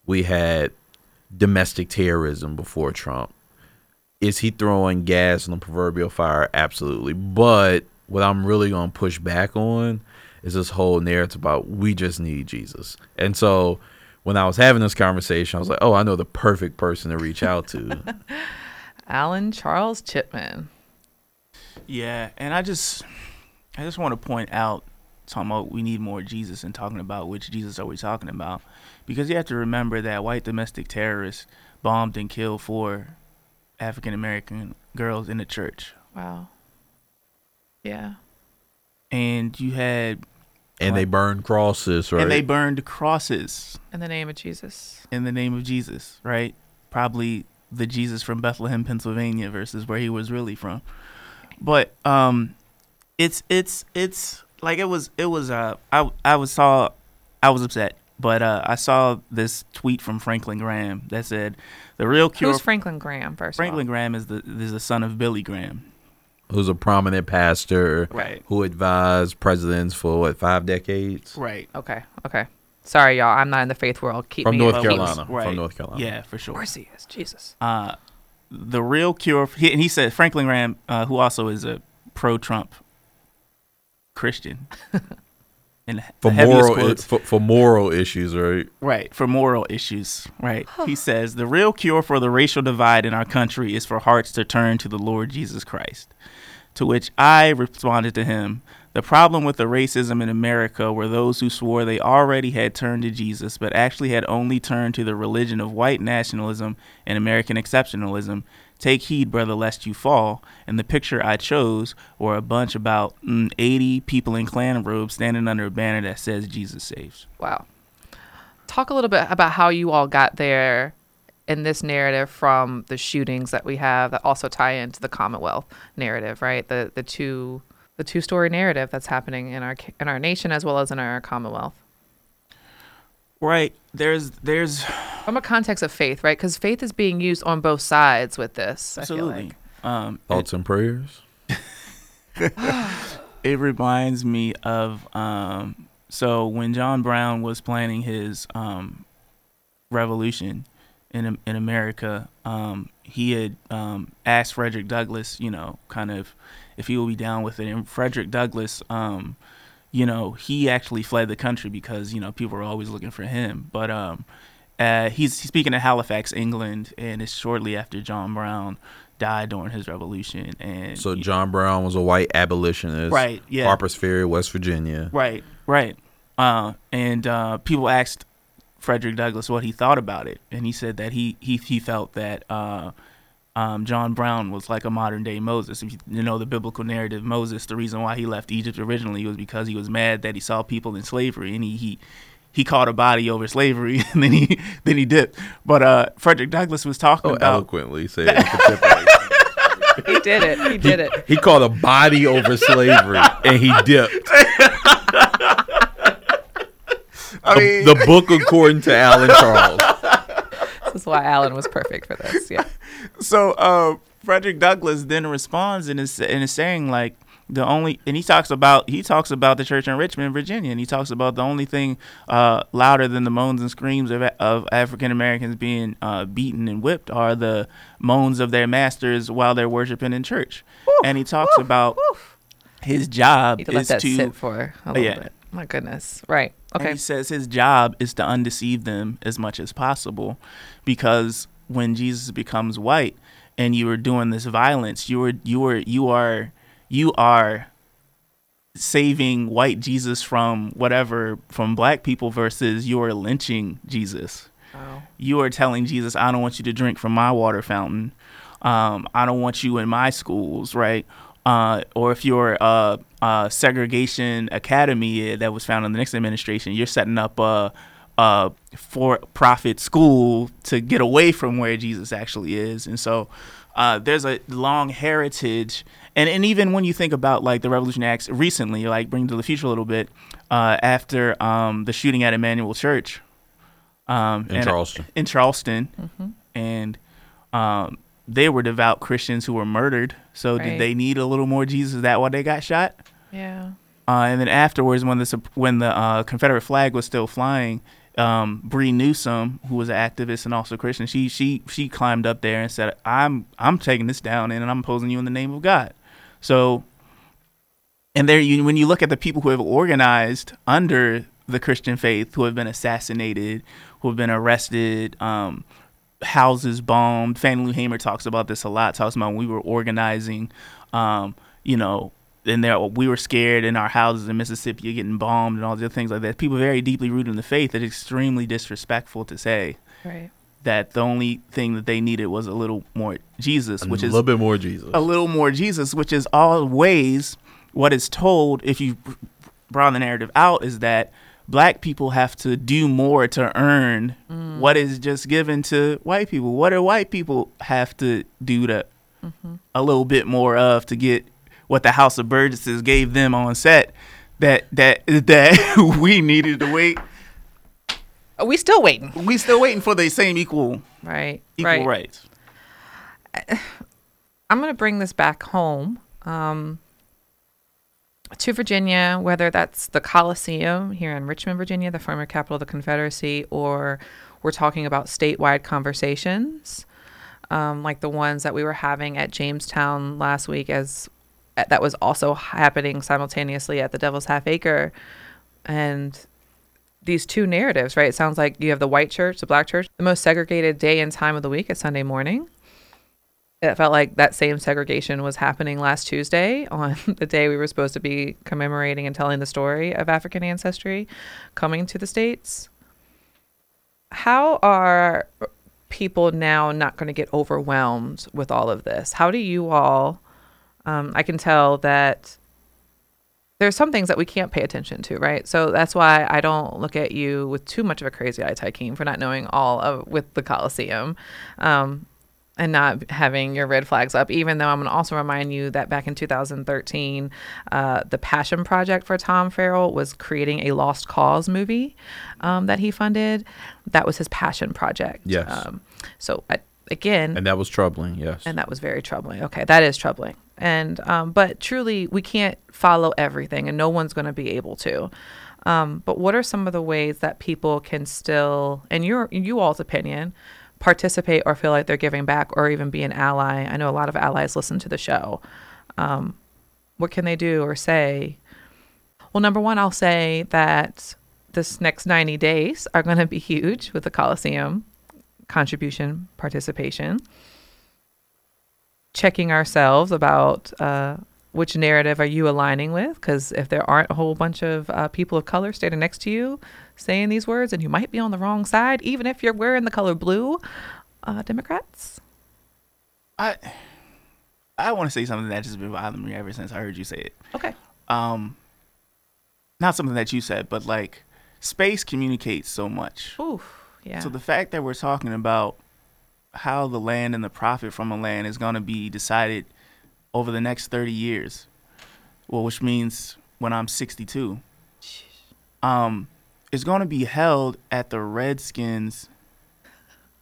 We had domestic terrorism before Trump. Is he throwing gas on the proverbial fire? Absolutely. But what I'm really going to push back on is this whole narrative about we just need Jesus. And so when I was having this conversation, I was like, oh, I know the perfect person to reach out to. Alan Charles Chipman. Yeah, and I just I just want to point out talking about we need more Jesus and talking about which Jesus are we talking about? Because you have to remember that white domestic terrorists bombed and killed four African American girls in the church. Wow. Yeah. And you had and they burned crosses, right? and they burned crosses In the name of Jesus. in the name of Jesus, right? Probably the Jesus from Bethlehem, Pennsylvania versus where he was really from. But um it's it's it's like it was it was uh I I was saw I was upset, but uh I saw this tweet from Franklin Graham that said the real cure Who's Franklin Graham? First. Franklin Of Graham is the is the son of Billy Graham. Who's a prominent pastor Right. who advised presidents for what five decades Right. Okay. Okay. Sorry, y'all. I'm not in the faith world. Keep from me North Carolina. Right. From North Carolina. Yeah, for sure. Of sure. course he is. Jesus. uh, the real cure, he, and he said Franklin Graham, uh, who also is a pro-Trump Christian, and For the moral quotes- for, for moral issues, right? right for moral issues, right. he says the real cure for the racial divide in our country is for hearts to turn to the Lord Jesus Christ. To which I responded to him, the problem with the racism in America were those who swore they already had turned to Jesus, but actually had only turned to the religion of white nationalism and American exceptionalism. Take heed, brother, lest you fall. And the picture I chose were a bunch about mm, 80 people in Klan robes standing under a banner that says Jesus saves. Wow. Talk a little bit about how you all got there in this narrative from the shootings that we have that also tie into the Commonwealth narrative, right? The the two the two story narrative that's happening in our in our nation as well as in our Commonwealth. Right. There's, there's, From a context of faith, right? Because faith is being used on both sides with this. I feel absolutely. like. Um, it- Thoughts and prayers. it reminds me of um so when John Brown was planning his um revolution in in America um he had um asked Frederick Douglass you know kind of if he would be down with it and Frederick Douglass um you know he actually fled the country because you know people were always looking for him but um uh, he's, he's speaking in Halifax, England, and it's shortly after John Brown died during his revolution. And So John Brown was a white abolitionist. Right, yeah. Harper's Ferry, West Virginia. Right, right. Uh, and uh, people asked Frederick Douglass what he thought about it, and he said that he he, he felt that uh, um, John Brown was like a modern day Moses. If you, you know the biblical narrative, Moses, the reason why he left Egypt originally was because he was mad that he saw people in slavery, and he he he caught a body over slavery, and then he then he dipped. But uh, Frederick Douglass was talking Oh, about eloquently said He did it. He did it. he called a body over slavery and he dipped. I mean, the book according to Alan Charles. This is why Alan was perfect for this. Yeah. so uh, Frederick Douglass then responds and is and is saying like the only and he talks about he talks about the church in Richmond, Virginia, and he talks about the only thing uh, louder than the moans and screams of, of African Americans being uh, beaten and whipped are the moans of their masters while they're worshiping in church. and he talks about his job You can let is that to sit for a little yeah. bit. My goodness. Right. And Okay. he says his job is to undeceive them as much as possible because when Jesus becomes white and you are doing this violence, you are you are you are you are saving white Jesus from whatever from black people versus you are lynching Jesus. Wow. You are telling Jesus, I don't want you to drink from my water fountain. Um, I don't want you in my schools, right? Uh, or if you're a, a segregation academy that was found in the Nixon administration, you're setting up a, a for-profit school to get away from where Jesus actually is. And so uh, there's a long heritage. And, and even when you think about like the Revolutionary Acts recently, like bring to the future a little bit, uh, after um, the shooting at Emanuel Church, um, In and- Charleston. in Charleston, and um, they were devout Christians who were murdered. So Right. did they need a little more Jesus? Is that why they got shot? Yeah. Uh, and then afterwards, when the when the uh, Confederate flag was still flying, um, Bree Newsom, who was an activist and also Christian, she she she climbed up there and said, "I'm I'm taking this down and I'm opposing you in the name of God." So, and there, you when you look at the people who have organized under the Christian faith, who have been assassinated, who have been arrested, um, houses bombed. Fannie Lou Hamer talks about this a lot. Talks about when we were organizing, um, you know, and there we were scared in our houses in Mississippi are getting bombed and all the other things like that. People very deeply rooted in the faith. It's extremely disrespectful to say Right. that the only thing that they needed was a little more Jesus, which is a little bit more Jesus. a little more Jesus, which is always what is told if you broaden the narrative out is that black people have to do more to earn what is just given to white people. What do white people have to do to a little bit more of to get what the House of Burgesses gave them on set that that that we needed to wait. Are we still waiting? We still waiting for the same equal Right. equal right. rights. I'm going to bring this back home um, to Virginia, whether that's the Coliseum here in Richmond, Virginia, the former capital of the Confederacy, or we're talking about statewide conversations um, like the ones that we were having at Jamestown last week, as that was also happening simultaneously at the Devil's Half Acre. And these two narratives, right? It sounds like you have the white church, the black church, the most segregated day and time of the week is Sunday morning it felt like that same segregation was happening last Tuesday on the day we were supposed to be commemorating and telling the story of African ancestry coming to the States. How are people now not going to get overwhelmed with all of this? How do you all? Um, I can tell that there's some things that we can't pay attention to, right? So that's why I don't look at you with too much of a crazy eye, Tykeem, for not knowing all of with the Coliseum. Um, and not having your red flags up, even though I'm going to also remind you that back in 2013, uh, the Passion Project for Tom Farrell was creating a Lost Cause movie um, that he funded. That was his passion project. Yes. Um, so, I, again, and that was troubling. Yes. and that was very troubling. Okay, that is troubling. And um, but truly, we can't follow everything, and no one's going to be able to. Um, but what are some of the ways that people can still, in your in you all's opinion, participate or feel like they're giving back, or even be an ally? I know a lot of allies listen to the show. Um, what can they do or say? Well, number one, I'll say that this next 90 days are going to be huge with the Coliseum contribution participation. Checking ourselves about uh, which narrative are you aligning with? Because if there aren't a whole bunch of uh, people of color standing next to you saying these words, and you might be on the wrong side, even if you're wearing the color blue, uh, Democrats. I I want to say something that just been bothering me ever since I heard you say it. Okay. Um, not something that you said, but like space communicates so much. Ooh, yeah. So the fact that we're talking about how the land and the profit from a land is going to be decided over the next 30 years, well, which means when I'm 62, um, is going to be held at the Redskins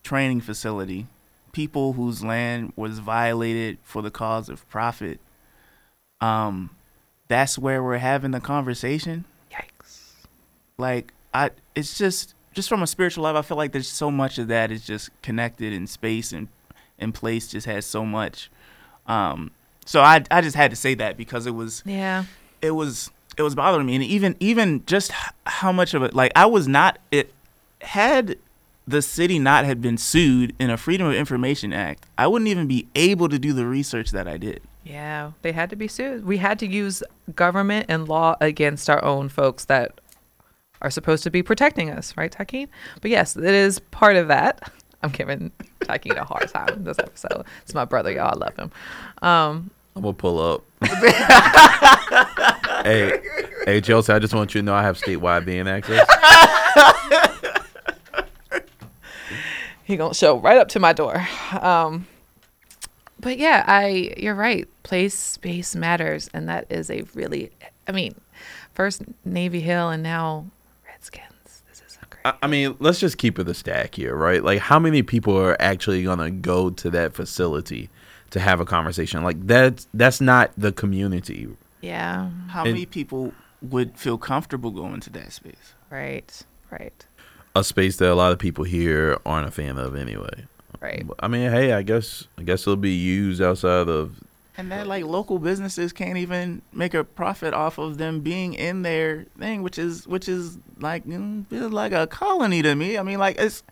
training facility. People whose land was violated for the cause of profit. Um, that's where we're having the conversation. Yikes. Like I, it's just just from a spiritual level. I feel like there's so much of that is just connected in space and and place. Just has so much. Um, so I I just had to say that because it was Yeah. it was it was bothering me and even even just how much of it like I was not it had the city not had been sued in a Freedom of Information Act, I wouldn't even be able to do the research that I did. Yeah. They had to be sued. We had to use government and law against our own folks that are supposed to be protecting us, right, Taki? But yes, it is part of that. I'm giving Tykeem a hard time in this episode. It's my brother, y'all. I love him. Um, I'm gonna pull up. hey, hey, Chelsea. I just want you to know I have statewide being access. he gonna show right up to my door. Um, but yeah, I you're right. Place space matters, and that is a really. I mean, first Navy Hill and now Redskins. This is a great. I, I mean, let's just keep it a stack here, right? Like, how many people are actually gonna go to that facility to have a conversation? Like, that's that's not the community. yeah. How And- many people would feel comfortable going to that space? Right. Right. A space that a lot of people here aren't a fan of anyway. Right. I mean, hey, I guess I guess it'll be used outside of And that like local businesses can't even make a profit off of them being in their thing, which is which is like mm, feels like a colony to me. I mean, like it's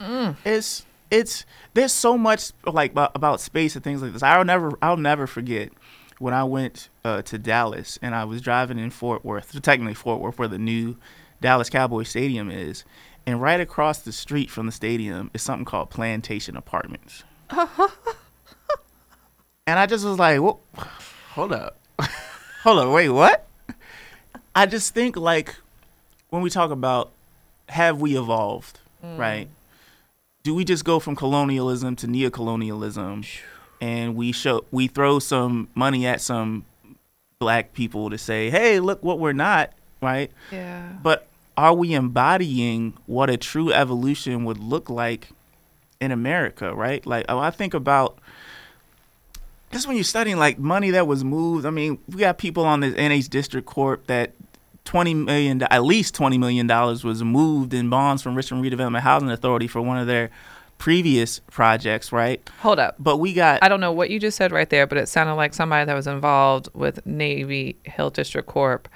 it's it's there's so much like about, about space and things like this. I'll never I'll never forget when I went uh, to Dallas and I was driving in Fort Worth, technically Fort Worth, where the new Dallas Cowboy Stadium is, and right across the street from the stadium is something called Plantation Apartments. And I just was like, "Whoa, hold up, hold up, wait, what?" I just think like when we talk about have we evolved, mm. right? Do we just go from colonialism to neocolonialism, and we show we throw some money at some black people to say, "Hey, look what we're not," right? Yeah. But are we embodying what a true evolution would look like in America, right? Like, oh, I think about just when you're studying like money that was moved. I mean, we got people on this NH District Corp that twenty million, at least twenty million dollars was moved in bonds from Richmond Redevelopment Housing Authority for one of their previous projects, right? Hold up. But we got I don't know what you just said right there, but it sounded like somebody that was involved with Navy Hill District Corp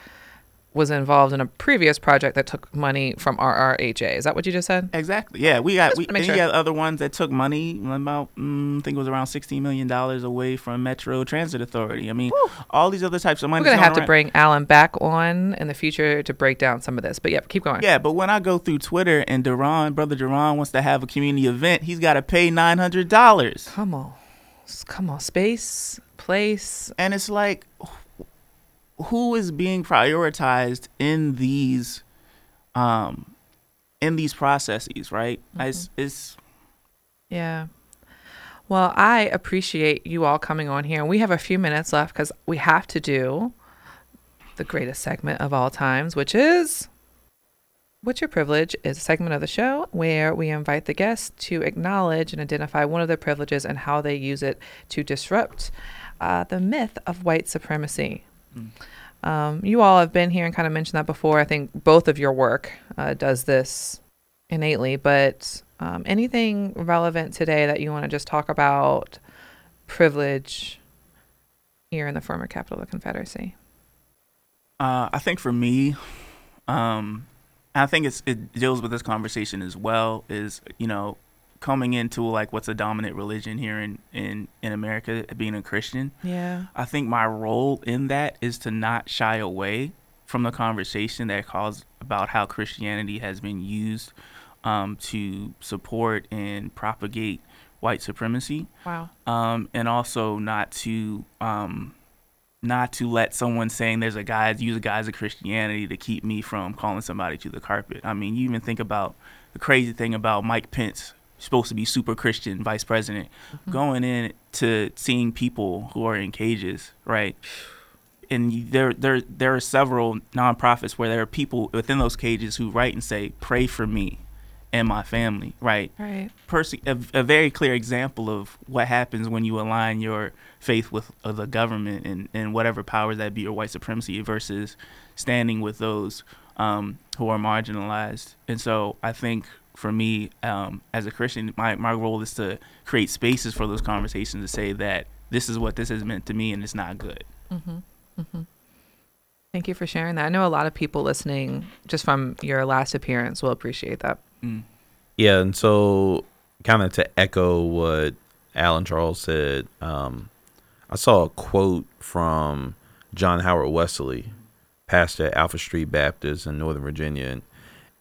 was involved in a previous project that took money from RRHA. Is that what you just said? Exactly. Yeah, we got we sure. got other ones that took money about mm, I think it was around sixteen million dollars away from Metro Transit Authority. I mean, all these other types of money. We're gonna have to bring Alan back on in the future to break down some of this. But yeah, keep going. Yeah, but when I go through Twitter and Duran, brother Duran wants to have a community event, he's got to pay nine hundred dollars, Come on, come on, space, place. and it's like, who is being prioritized in these, um, in these processes, right? It's, it's Yeah. Well, I appreciate you all coming on here. We have a few minutes left because we have to do the greatest segment of all times, which is What's Your Privilege is a segment of the show where we invite the guests to acknowledge and identify one of their privileges and how they use it to disrupt uh, the myth of white supremacy. Um, you all have been here and kind of mentioned that before. I think both of your work uh, does this innately, but um, anything relevant today that you want to just talk about privilege here in the former capital of the Confederacy? Uh, I think for me, um, I think it deals with this conversation as well. Is you know coming into like what's a dominant religion here in in in America, being a Christian. Yeah. I think my role in that is to not shy away from the conversation that calls about how Christianity has been used um, to support and propagate white supremacy. Wow. Um, and also not to um, not to let someone saying there's a guise use a guise of Christianity to keep me from calling somebody to the carpet. I mean, you even think about the crazy thing about Mike Pence, supposed to be super Christian vice president, mm-hmm. going in to seeing people who are in cages, right? And there, there, there are several nonprofits where there are people within those cages who write and say, "Pray for me." and my family, right? Right. Perse- a, a, very clear example of what happens when you align your faith with uh, the government and, and whatever powers that be or white supremacy versus standing with those um, who are marginalized. And so I think for me, um, as a Christian, my, my role is to create spaces for those conversations to say that this is what this has meant to me and it's not good. Mm-hmm. Mm-hmm. Thank you for sharing that. I know a lot of people listening just from your last appearance will appreciate that. Mm. Yeah, and so kind of to echo what Alan Charles said, um, I saw a quote from John Howard Wesley, pastor at Alfred Street Baptist in Northern Virginia, and,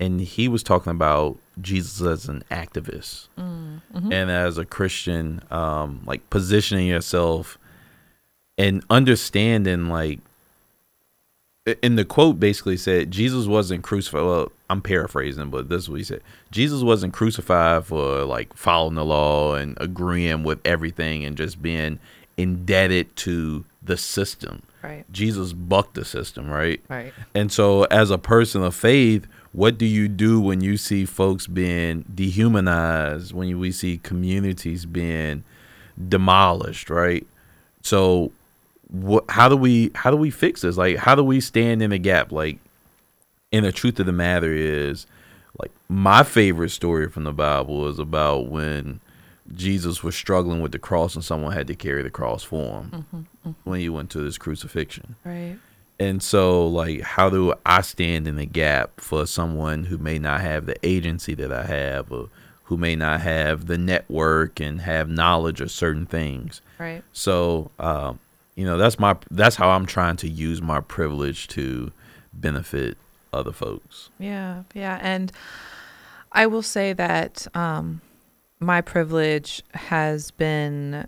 and he was talking about Jesus as an activist mm, mm-hmm. and as a Christian, um, like positioning yourself and understanding like and the quote basically said Jesus wasn't crucified. Well, I'm paraphrasing, but this is what he said. Jesus wasn't crucified for like following the law and agreeing with everything and just being indebted to the system. Right. Jesus bucked the system, right? Right. And so as a person of faith, what do you do when you see folks being dehumanized, when we see communities being demolished, right? So what how do we how do we fix this? Like how do we stand in the gap? Like and the truth of the matter is like my favorite story from the Bible is about when Jesus was struggling with the cross and someone had to carry the cross for him mm-hmm, mm-hmm. when he went to his crucifixion. Right. And so like how do I stand in the gap for someone who may not have the agency that I have or who may not have the network and have knowledge of certain things. Right. So um, you know that's my that's how i'm trying to use my privilege to benefit other folks yeah yeah and i will say that um my privilege has been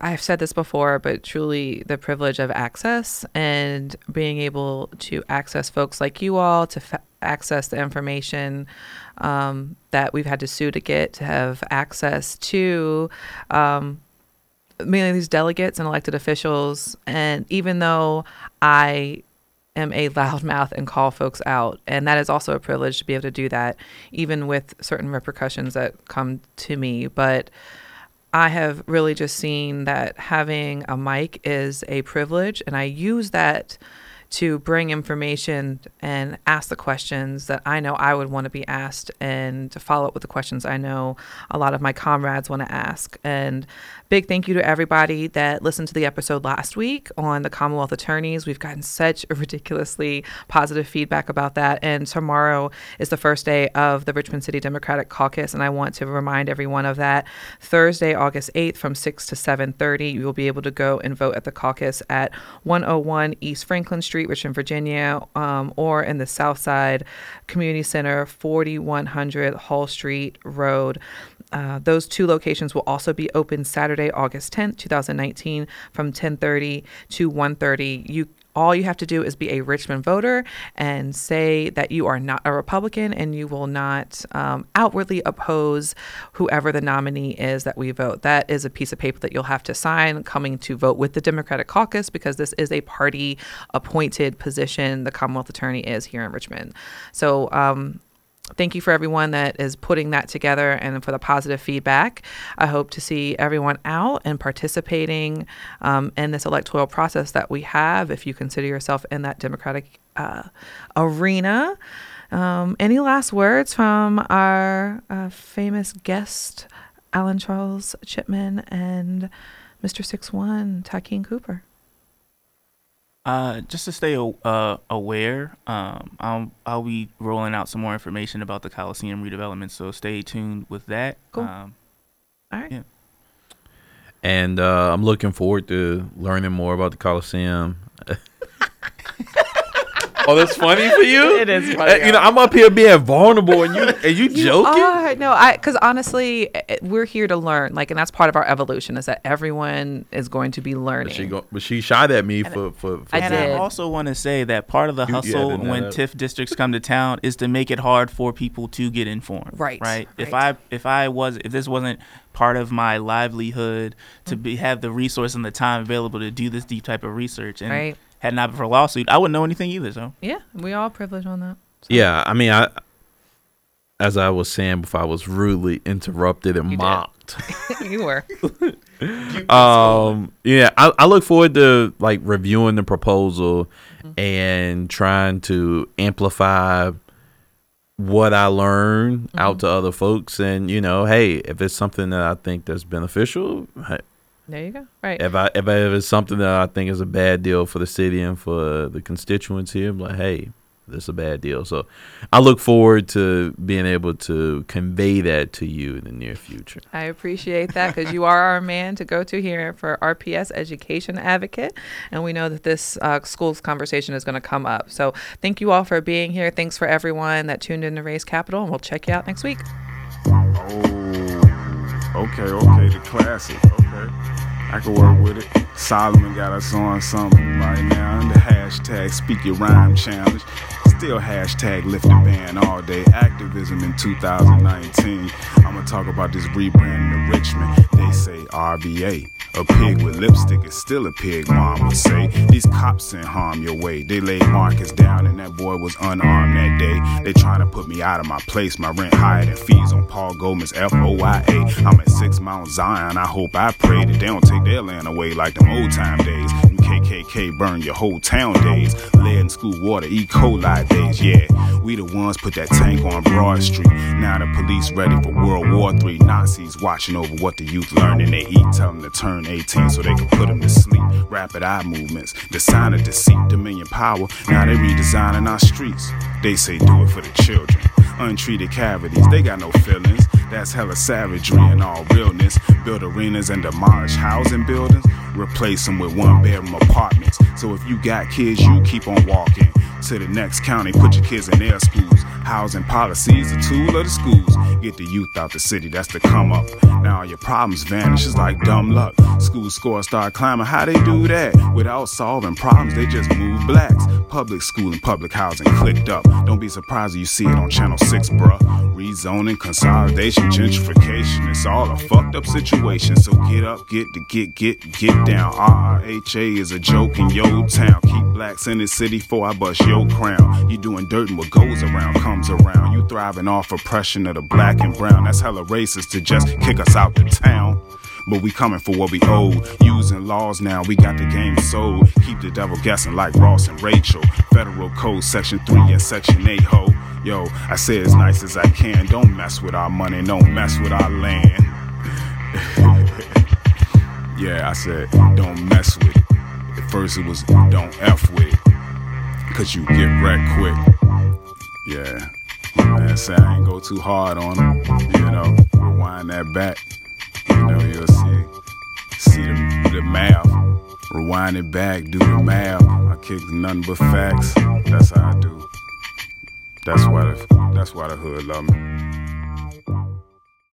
I've said this before, but truly the privilege of access and being able to access folks like you all to f- access the information um, that we've had to sue to get, to have access to um, of these delegates and elected officials. And even though I am a loudmouth and call folks out, and that is also a privilege to be able to do that, even with certain repercussions that come to me. But I have really just seen that having a mic is a privilege, and I use that to bring information and ask the questions that I know I would want to be asked and to follow up with the questions I know a lot of my comrades want to ask. And big thank you to everybody that listened to the episode last week on the Commonwealth attorneys. We've gotten such ridiculously positive feedback about that. And tomorrow is the first day of the Richmond City Democratic Caucus, and I want to remind everyone of that. Thursday, August 8th from 6 to 7:30, you will be able to go and vote at the caucus at 101 East Franklin Street Richmond, Virginia, um, or in the South Side Community Center, 4100 Hull Street Road. Uh, those two locations will also be open Saturday, August 10th, 2019, from 10:30 to 1:30. You all you have to do is be a Richmond voter and say that you are not a Republican and you will not um, outwardly oppose whoever the nominee is that we vote. That is a piece of paper that you'll have to sign coming to vote with the Democratic caucus because this is a party appointed position. The Commonwealth Attorney is here in Richmond. So, um, thank you for everyone that is putting that together and for the positive feedback. I hope to see everyone out and participating um, in this electoral process that we have if you consider yourself in that Democratic uh, arena. Um, any last words from our uh, famous guest, Alan Charles Chipman and Mr. Six One, Tykeem Cooper? Uh, just to stay uh, aware, um, I'll I'll be rolling out some more information about the Coliseum redevelopment. So stay tuned with that. Cool. Um, All right. Yeah. And uh, I'm looking forward to learning more about the Coliseum. oh, that's funny for you. It is Uh, funny. you know, I'm up here being vulnerable, and you and you, You joking. are. no, I because honestly, eh, we're here to learn. Like, and that's part of our evolution is that everyone is going to be learning. But she go, but she shot at me for for. for I and did. I also want to say that part of the You- you hustle added that when up. TIF districts come to town is to make it hard for people to get informed. Right, Right. If right. I if I was if this wasn't part of my livelihood to be have the resource and the time available to do this deep type of research and Right. Had not been for a lawsuit, I wouldn't know anything either. So Yeah, we all privileged on that. So- Yeah, I mean, I as I was saying before, I was rudely interrupted and You mocked. you were. um, yeah, I, I look forward to like reviewing the proposal Mm-hmm. and trying to amplify what I learn Mm-hmm. out to other folks. And you know, hey, if it's something that I think that's beneficial, hey, There you go. Right. if I if, I, if it's something that I think is a bad deal for the city and for the constituents here, I'm like, hey, this is a bad deal. So I look forward to being able to convey that to you in the near future. I appreciate that because you are our man to go to here for RPS Education Advocate. And we know that this uh, school's conversation is going to come up. So thank you all for being here. Thanks for everyone that tuned in to Race Capitol. And we'll check you out next week. Oh, okay, okay, the classic. Okay, I can work with it. Solomon got us on something right now. And the hashtag Speak Your Rhyme Challenge. Still hashtag lift the band all day. Activism in 2019. I'ma talk about this rebranding of Richmond. They say RVA. A pig with lipstick is still a pig, mom would say. These cops sent harm your way. They laid Marcus down and that boy was unarmed that day. They trying to put me out of my place. My rent higher than fees on Paul Goldman's FOIA. I'm at Six Mount Zion. I hope I pray that they don't take their land away like them old time days. KKK burn your whole town days. Lead in school water, E. coli days. Yeah, we the ones put that tank on Broad Street. Now the police ready for World War III. Nazis watching over what the youth learn and they eat. Tell them to turn 18 so they can put them to sleep. Rapid eye movements, the sign of deceit, dominion power. Now they redesigning our streets. They say do it for the children. Untreated cavities, they got no feelings. That's hella savagery in all realness. Build arenas and demolish housing buildings. Replace them with one bedroom apartments. So if you got kids, you keep on walking to the next county. Put your kids in their schools. Housing policy is a tool of the schools. Get the youth out the city, that's the come up. Now your problems vanish, it's like dumb luck. School scores start climbing, how they do that? Without solving problems, they just move blacks. Public school and public housing clicked up. Don't be surprised if you see it on Channel 6, bruh. Rezoning, consolidation, gentrification, it's all a fucked up situation. So get up, get to get, get, get down. RRHA is a joke in your town. Keep blacks in the city for I bust your crown. You doing dirt and what goes around comes around. You thriving off oppression of the black and brown. That's hella racist to just kick us out the town. But we coming for what we owe. Using laws now, we got the game sold. Keep the devil guessing like Ross and Rachel. Federal Code Section 3 and Section 8, ho. Yo, I say as nice as I can. Don't mess with our money, don't mess with our land. yeah, I said, don't mess with it. At first it was, don't F with it. Cause you get wrecked quick. Yeah. Man, say I ain't go too hard on him. You know, rewind that back. You know, you'll see see the, the math. Rewind it back, do the math. I kick nothing but facts. That's how I do. That's why the that's why the hood love me.